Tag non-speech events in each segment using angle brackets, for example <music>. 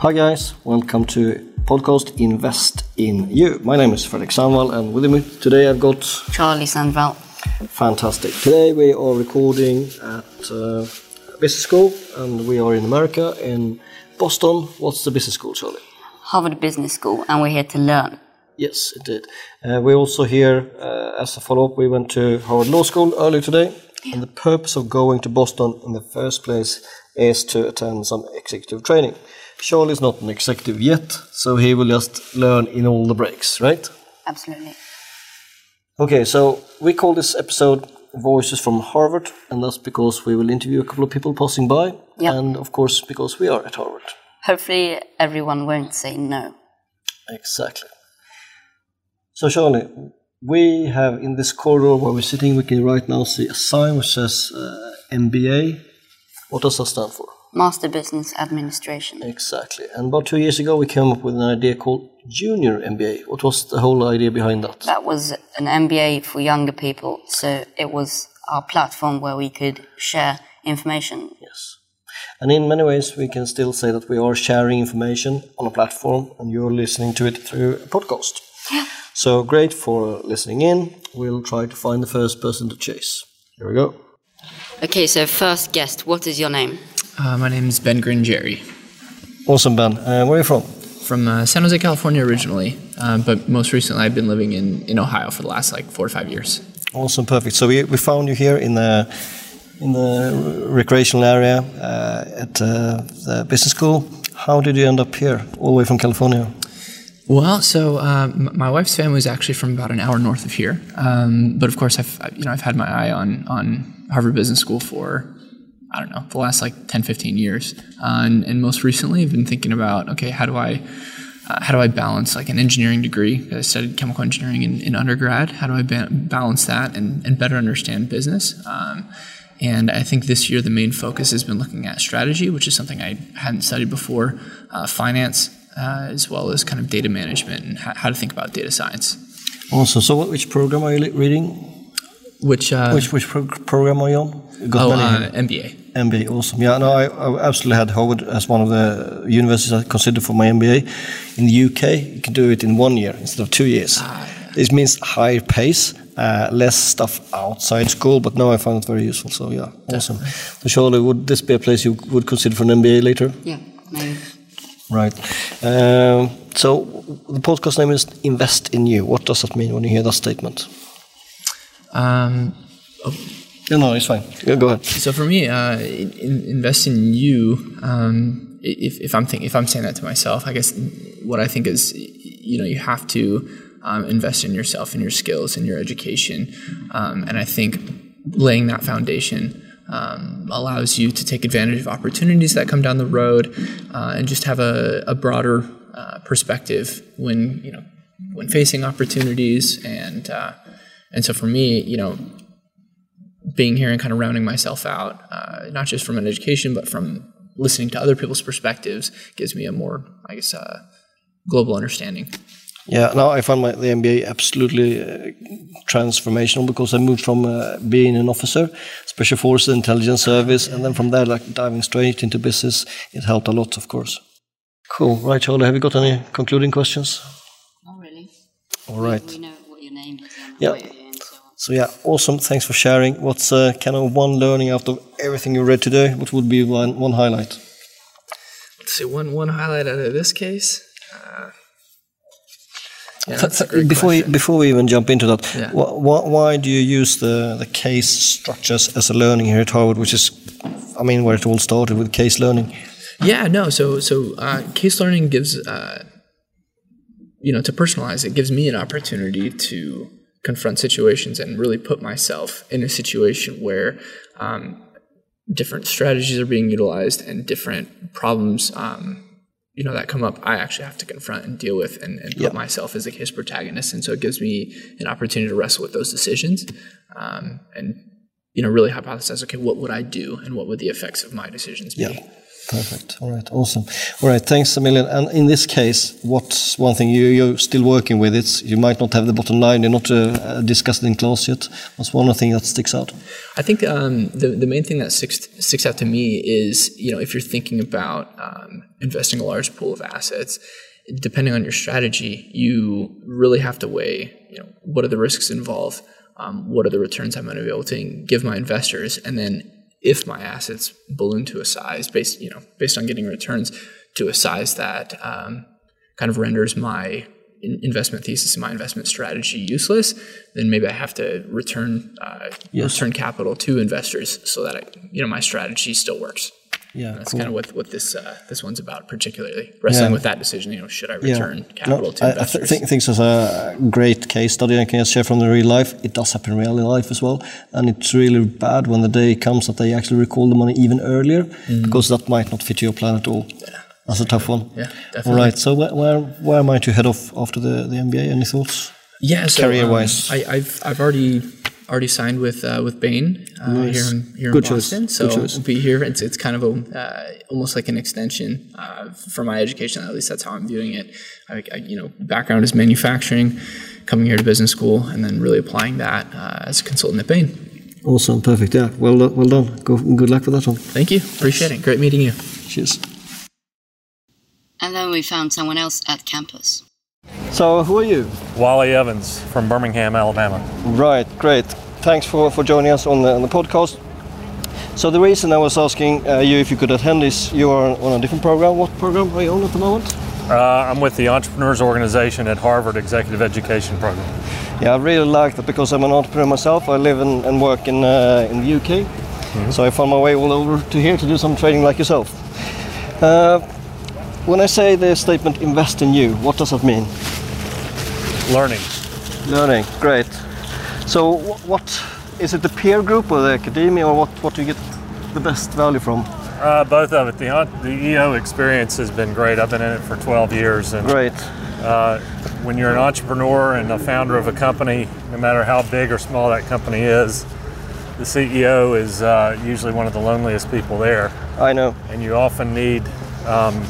Hi guys, welcome to podcast Invest in You. My name is Fredrik Sandvall and with me today I've got Charlie Sandvall. Fantastic. Today we are recording at uh, business school and we are in America in Boston. What's the business school, Charlie? Harvard Business School, and we're here to learn. Yes, it did. Uh, we're also here uh, as a follow up. We went to Harvard Law School earlier today, and the purpose of going to Boston in the first place is to attend some executive training. Charlie is not an executive yet, so he will just learn in all the breaks, right? Absolutely. Okay, so we call this episode Voices from Harvard, and that's because we will interview a couple of people passing by, Yep. and of course, because we are at Harvard. Hopefully, everyone won't say no. Exactly. So, Charlie, we have in this corridor where we're sitting, we can right now see a sign which says uh, MBA. What does that stand for? Master Business Administration. Exactly. And about two years ago, we came up with an idea called Junior MBA. What was the whole idea behind that? That was an MBA for younger people, so it was our platform where we could share information. Yes. And in many ways, we can still say that we are sharing information on a platform and you're listening to it through a podcast. Yeah. So great for listening in. We'll try to find the first person to chase. Here we go. Okay, so first guest, what is your name? Uh, my name is Ben Gringeri Awesome, Ben. Uh, where are you from? from uh, San Jose, California originally, uh, but most recently I've been living in, in Ohio for the last like four or five years. Awesome, perfect. So we, we found you here in the in the recreational area uh, at uh, the business school. How did you end up here, all the way from California? Well, so um, my wife's family is actually from about an hour north of here, um, but of course I've you know I've had my eye on on Harvard Business School for I don't know the last like 10, 15 years, uh, and, and most recently I've been thinking about okay how do I uh, how do I balance like an engineering degree? I studied chemical engineering in, in undergrad. How do I ba- balance that and, and better understand business? Um, and I think this year the main focus has been looking at strategy, which is something I hadn't studied before, uh, finance, uh, as well as kind of data management and how, how to think about data science. Awesome. So what, which program are you reading? Which, uh, Which which pro- program are you on? Got oh, many uh. MBA. MBA, awesome. Yeah, no, I, I absolutely had Harvard as one of the universities I considered for my MBA. In the UK, you can do it in one year instead of two years. This means higher pace, uh, less stuff outside school, but now I find it very useful. So, yeah, awesome. So, Charlie, would this be a place you would consider for an MBA later? Yeah, maybe. Right. Um, so, the podcast name is Invest in You. What does that mean when you hear that statement? Um, No, no, it's fine. Yeah, go ahead. So for me, uh, in, in- invest in you. Um, if, if I'm think, if I'm saying that to myself, I guess what I think is, you know, you have to um, invest in yourself and your skills and your education, um, and I think laying that foundation um, allows you to take advantage of opportunities that come down the road, uh, and just have a, a broader uh, perspective when you know when facing opportunities and uh, and so for me, you know, being here and kind of rounding myself out, uh, not just from an education, but from listening to other people's perspectives, gives me a more, I guess, uh, global understanding. Yeah, now I find my the MBA absolutely uh, transformational because I moved from uh, being an officer, special forces, intelligence service, and then from there, like diving straight into business. It helped a lot, of course. Cool, right, Charlie? Have you got any concluding questions? Not really. All right. We know what your name is and Yeah. why you're here and so yeah, awesome. Thanks for sharing. What's uh, kind of one learning out of everything you read today? What would be one one highlight? Let's see, one, one highlight out of this case. Uh, yeah, Th- that's a th- great before we, before we even jump into that, Yeah. wh- wh- why do you use the, the case structures as a learning here at Harvard, which is, I mean, where it all started with case learning? Yeah, no. So, so uh, case learning gives, uh, you know, to personalize it gives me an opportunity to confront situations and really put myself in a situation where um, different strategies are being utilized and different problems, um, you know, that come up. I actually have to confront and deal with and, and put Yeah. myself as a case protagonist, and so it gives me an opportunity to wrestle with those decisions um, and. You know, really hypothesize. Okay, what would I do, and what would the effects of my decisions be? Yeah. Perfect. All right. Awesome. All right. Thanks a million. And in this case, what's one thing you, you're still working with? It's you might not have the bottom line. You're not uh, discussed in class yet. What's one thing that sticks out? I think um, the the main thing that sticks sticks out to me is you know if you're thinking about um, investing a large pool of assets, depending on your strategy, you really have to weigh you know what are the risks involved. Um, what are the returns I'm going to be able to give my investors, and then if my assets balloon to a size based, you know, based on getting returns to a size that um, kind of renders my investment thesis and my investment strategy useless, then maybe I have to return uh, yes. return capital to investors so that I, you know my strategy still works. Yeah, that's cool. kind of what what this uh, this one's about, particularly wrestling yeah. with that decision. You know, should I return yeah. capital no, to investors? I th- think this is a great case study I can share from the real life. It does happen in real life as well, and it's really bad when the day comes that they actually recall the money even earlier, mm. because that might not fit your plan at all. Yeah. That's a tough one. Yeah, definitely. All right. So where where, where might you head off after the, the MBA? Any thoughts? Yeah, so, career wise, um, I, have I've already already signed with uh, with Bain uh, nice. here in here Good in Boston. Choice. So Good will be here. It's it's kind of a uh, almost like an extension uh, for my education. At least that's how I'm viewing it. I, I, you know, background is manufacturing, coming here to business school, and then really applying that uh, as a consultant at Bain. Awesome, perfect. Yeah, well done. Well done. Go, good luck with that one. Thank you. Appreciate it. Great meeting you. Cheers. And then we found someone else at campus. So, who are you? Wally Evans from Birmingham, Alabama. Right, great. Thanks for, for joining us on the, on the podcast. So, the reason I was asking uh, you if you could attend is you are on a different program. What program are you on at the moment? Uh, I'm with the Entrepreneurs Organization at Harvard Executive Education Program. Yeah, I really like that because I'm an entrepreneur myself. I live and, and work in, uh, in the UK. Mm-hmm. So I found my way all over to here to do some training like yourself. Uh, when I say the statement invest in you, what does that mean? Learning. Learning, great. So, what is it the peer group or the academia, or what, what do you get the best value from? Uh, both of it. The, the EO experience has been great. I've been in it for 12 years. And, great. Uh, when you're an entrepreneur and a founder of a company, no matter how big or small that company is, the CEO is uh, usually one of the loneliest people there. I know. And you often need um,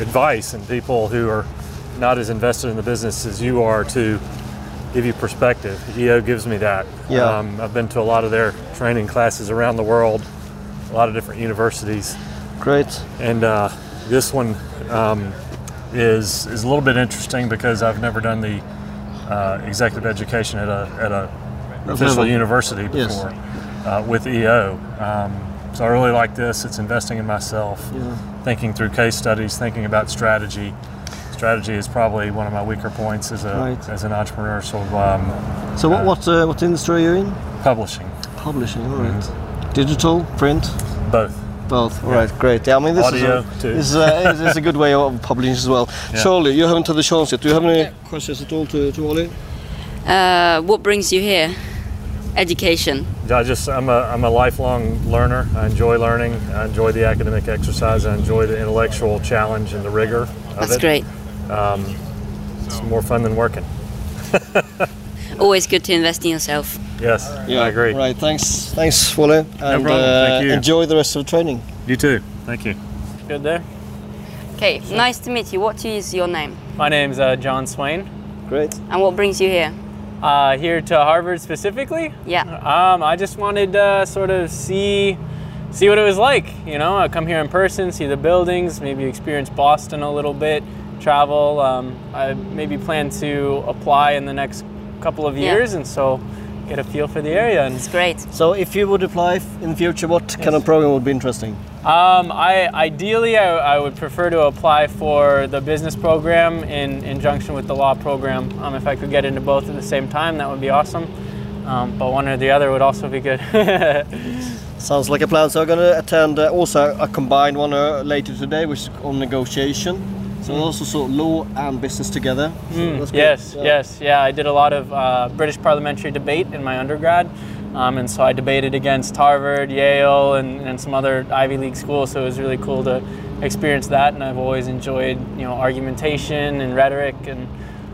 advice and people who are not as invested in the business as you are to give you perspective. EO gives me that. Yeah. Um, I've been to a lot of their training classes around the world, a lot of different universities. Great. And uh, this one um, is is a little bit interesting because I've never done the uh, executive education at a at a official university before yes. uh, with EO. Um, so I really like this. It's investing in myself, yeah. thinking through case studies, thinking about strategy. Strategy is probably one of my weaker points as a right. as an entrepreneur. So, um, so what uh, what, uh, what industry are you in? Publishing. Publishing. All right. mm-hmm. Digital, print. Both. Both. All yeah. right. Great. Yeah. I mean, this Audio is a, too. This is a, <laughs> is a good way of publishing as well. Yeah. Charlie, you haven't had the chance yet. Do you have any yeah. questions at all to to Ollie? Uh, what brings you here? Education? I just I'm a I'm a lifelong learner. I enjoy learning. I enjoy the academic exercise. I enjoy the intellectual challenge and the rigor of That's it. great. Um, it's more fun than working. <laughs> Always good to invest in yourself. Yes, yeah, I agree. Right, thanks, thanks, Wally. And, no problem. Uh, Thank you. Enjoy the rest of the training. You too. Thank you. Good there. Okay, nice to meet you. What is your name? My name's uh, John Swain. Great. And what brings you here? Uh, here to Harvard specifically. Yeah. Um, I just wanted to sort of see see what it was like. You know, I come here in person, see the buildings, maybe experience Boston a little bit, travel. Um, I maybe plan to apply in the next couple of years, yeah. and so get a feel for the area. And it's great. So, if you would apply in the future, what yes. kind of program would be interesting? Um, I ideally I, I, would prefer to apply for the business program in injunction with the law program. Um, if I could get into both at the same time, that would be awesome. Um, but one or the other would also be good. <laughs> Sounds like a plan. So I'm going to attend uh, also a combined one uh, later today, which is on negotiation. So also sort of law and business together. So mm. Yes, yeah. yes, yeah. I did a lot of uh, British parliamentary debate in my undergrad. Um, and so I debated against Harvard, Yale, and, and some other Ivy League schools. So it was really cool to experience that. And I've always enjoyed, you know, argumentation and rhetoric. And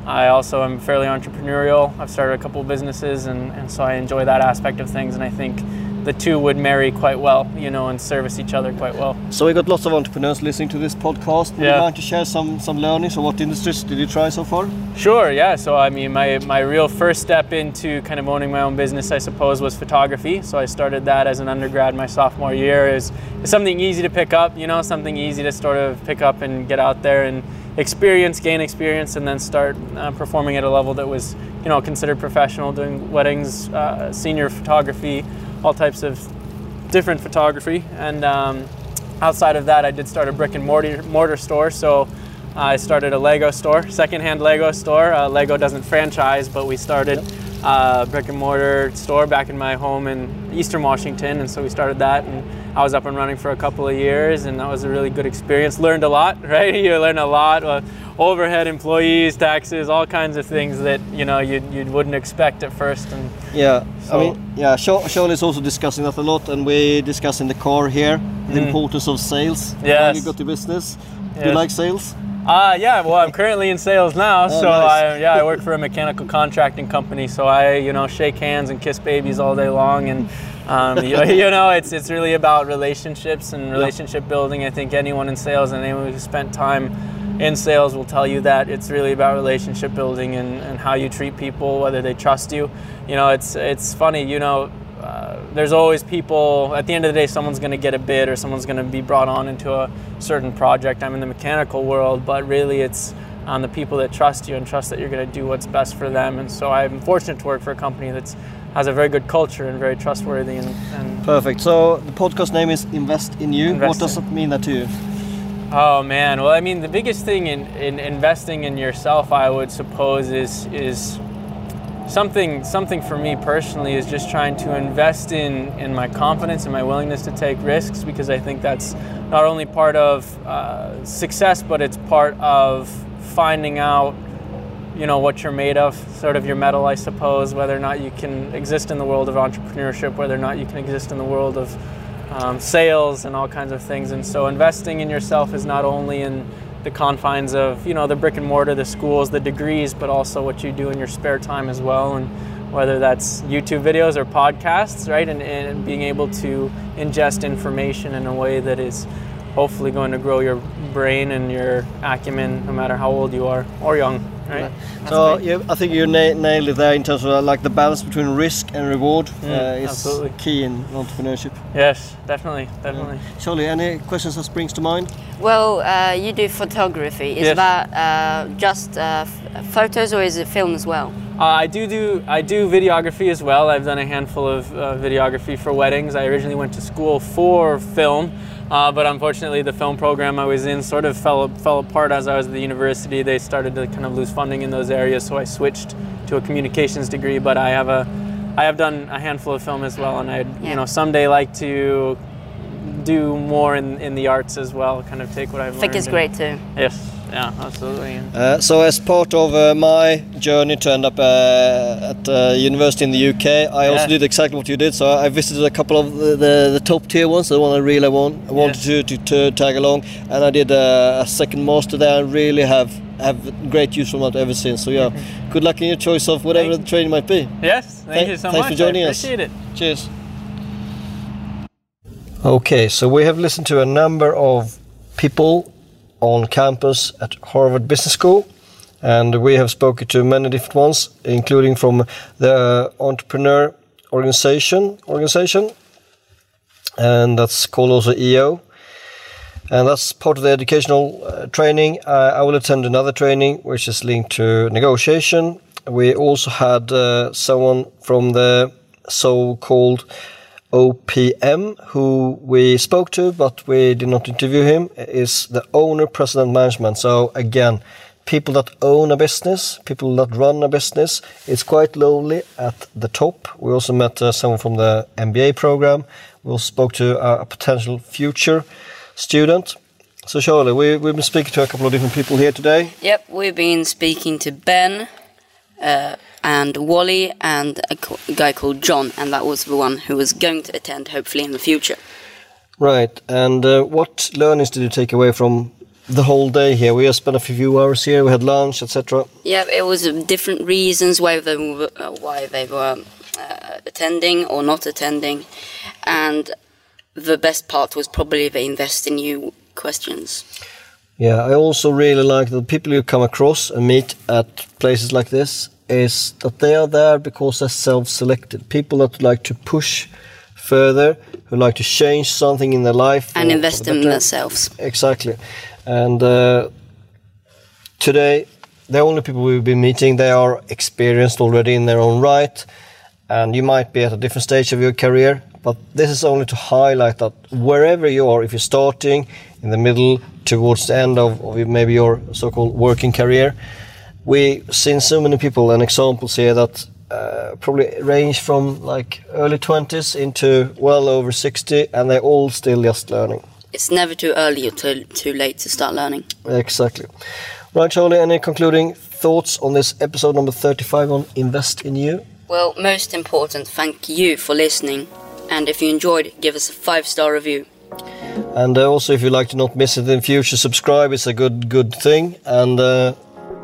I also am fairly entrepreneurial. I've started a couple of businesses, and, and so I enjoy that aspect of things. And I think the two would marry quite well, you know, and service each other quite well. So we got lots of entrepreneurs listening to this podcast. Would Yeah. you mind to share some some learnings or what industries did you try so far? Sure, yeah. So I mean, my my real first step into kind of owning my own business, I suppose, was photography. So I started that as an undergrad my sophomore year. Is something easy to pick up, you know, something easy to sort of pick up and get out there and experience, gain experience, and then start uh, performing at a level that was, you know, considered professional, doing weddings, uh, senior photography, all types of different photography. And um, outside of that, I did start a brick and mortar, mortar store. So I started a Lego store, secondhand Lego store. Uh, Lego doesn't franchise, but we started a brick and mortar store back in my home in Eastern Washington, and so we started that. And I was up and running for a couple of years, and that was a really good experience. Learned a lot, <laughs> right? You learn a lot. Uh, overhead, employees, taxes, all kinds of things that you know you you wouldn't expect at first. And Yeah, So- I mean, yeah, Charlie is also discussing that a lot, and we discuss in the car here the importance of sales. Mm. Yes. When you got the business. Do you like sales? Uh, yeah, well, I'm currently in sales now, so Oh, nice. I, yeah, I work for a mechanical contracting company. So I, you know, shake hands and kiss babies all day long, and um, you, <laughs> you know, it's it's really about relationships and relationship building. I think anyone in sales and anyone who spent time in sales will tell you that it's really about relationship building and, and how you treat people, whether they trust you. You know, it's it's funny, you know. There's always people at the end of the day someone's going to get a bid or someone's going to be brought on into a certain project i'm in the mechanical world but really it's on the people that trust you and trust that you're going to do what's best for them and so i'm fortunate to work for a company that has a very good culture and very trustworthy and, and Perfect. So the podcast name is Invest in You. What does it mean that to you? Oh man, well I mean the biggest thing in, in investing in yourself I would suppose is is something something for me personally is just trying to invest in in my confidence and my willingness to take risks because I think that's not only part of uh, success but it's part of finding out you know what you're made of sort of your mettle I suppose whether or not you can exist in the world of entrepreneurship whether or not you can exist in the world of um, sales and all kinds of things. And so investing in yourself is not only in the confines of you know the brick and mortar the schools the degrees but also what you do in your spare time as well. And whether that's youtube videos or podcasts right and, and being able to ingest information in a way that is hopefully going to grow your brain and your acumen no matter how old you are or young right So yeah, I think you na- nailed it there in terms of uh, like the balance between risk and reward uh, is absolutely. key in entrepreneurship. yes definitely definitely Charlie, any questions that springs to mind? Well, uh, you do photography. Is Yes. that uh, just uh, f- photos or is it film as well? Uh, I do do I do videography as well. I've done a handful of uh, videography for weddings. I originally went to school for film, uh, but unfortunately the film program I was in sort of fell fell apart as I was at the university. They started to kind of lose funding in those areas, so I switched to a communications degree. But I have a I have done a handful of film as well, and I'd Yeah. you know someday like to do more in, in the arts as well. Kind of take what I've I think learned. it's and- great too. Yes, yeah, absolutely. Uh, so, as part of uh, my journey to end up uh, at uh, university in the UK, I also did exactly what you did. So, I visited a couple of the, the, the top tier ones, the one I really want, I wanted to, to, to tag along, and I did uh, a second master there and really have have great use from that ever since. So, yeah, good luck in your choice of whatever Thank- the training might be. Yes, thank, Thank- you so thanks much. for joining I us. appreciate it. Cheers. Okay, so we have listened to a number of people on campus at Harvard Business School, and we have spoken to many different ones, including from the entrepreneur organization organization, and that's called also EO. And that's part of the educational uh, training. Uh, I will attend another training which is linked to negotiation. We also had uh, someone from the so-called OPM who we spoke to, but we did not interview him. Is the owner, president, management. So again, people that own a business, people that run a business. It's quite lonely at the top. We also met uh, someone from the MBA program. We also spoke to a, a potential future student. So Charlie, we, we've been speaking to a couple of different people here today. Yep, we've been speaking to Ben uh, and Wally and a guy called John, and that was the one who was going to attend hopefully in the future. Right. And uh, what learnings did you take away from the whole day here? We have spent a few hours here. We had lunch, etc. Yeah, it was different reasons why they were, uh, why they were uh, attending or not attending, and the best part was probably the invest in you questions. Yeah, I also really like the people you come across and meet at places like this is that they are there because they're self-selected. People that like to push further, who like to change something in their life and invest in themselves. Exactly, and uh, today the only people we've been meeting they are experienced already in their own right, and you might be at a different stage of your career. But this is only to highlight that wherever you are, if you're starting in the middle, towards the end of, of maybe your so-called working career, we seen so many people and examples here that uh, probably range from like early 20s into well over 60 and they're all still just learning. It's never too early or too, too late to start learning. Exactly. Right charlie any concluding thoughts on this episode number 35 on invest in you? Well most important thank you for listening. And if you enjoyed give us a five star review. And uh, also if you'd like to not miss it in future subscribe it's a good good thing. And uh,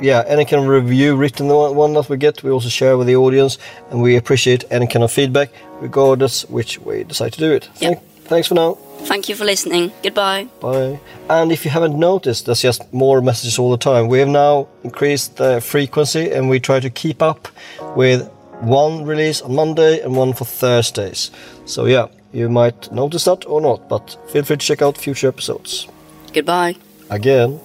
yeah, any kind of review, written one that we get, we also share with the audience, and we appreciate any kind of feedback, regardless which way you decide to do it. Yep. Thank, thanks for now. Thank you for listening. Goodbye. Bye. And if you haven't noticed, there's just more messages all the time. We have now increased the frequency, and we try to keep up with one release on Monday and one for Thursdays. So yeah, you might notice that or not, but feel free to check out future episodes. Goodbye. Again.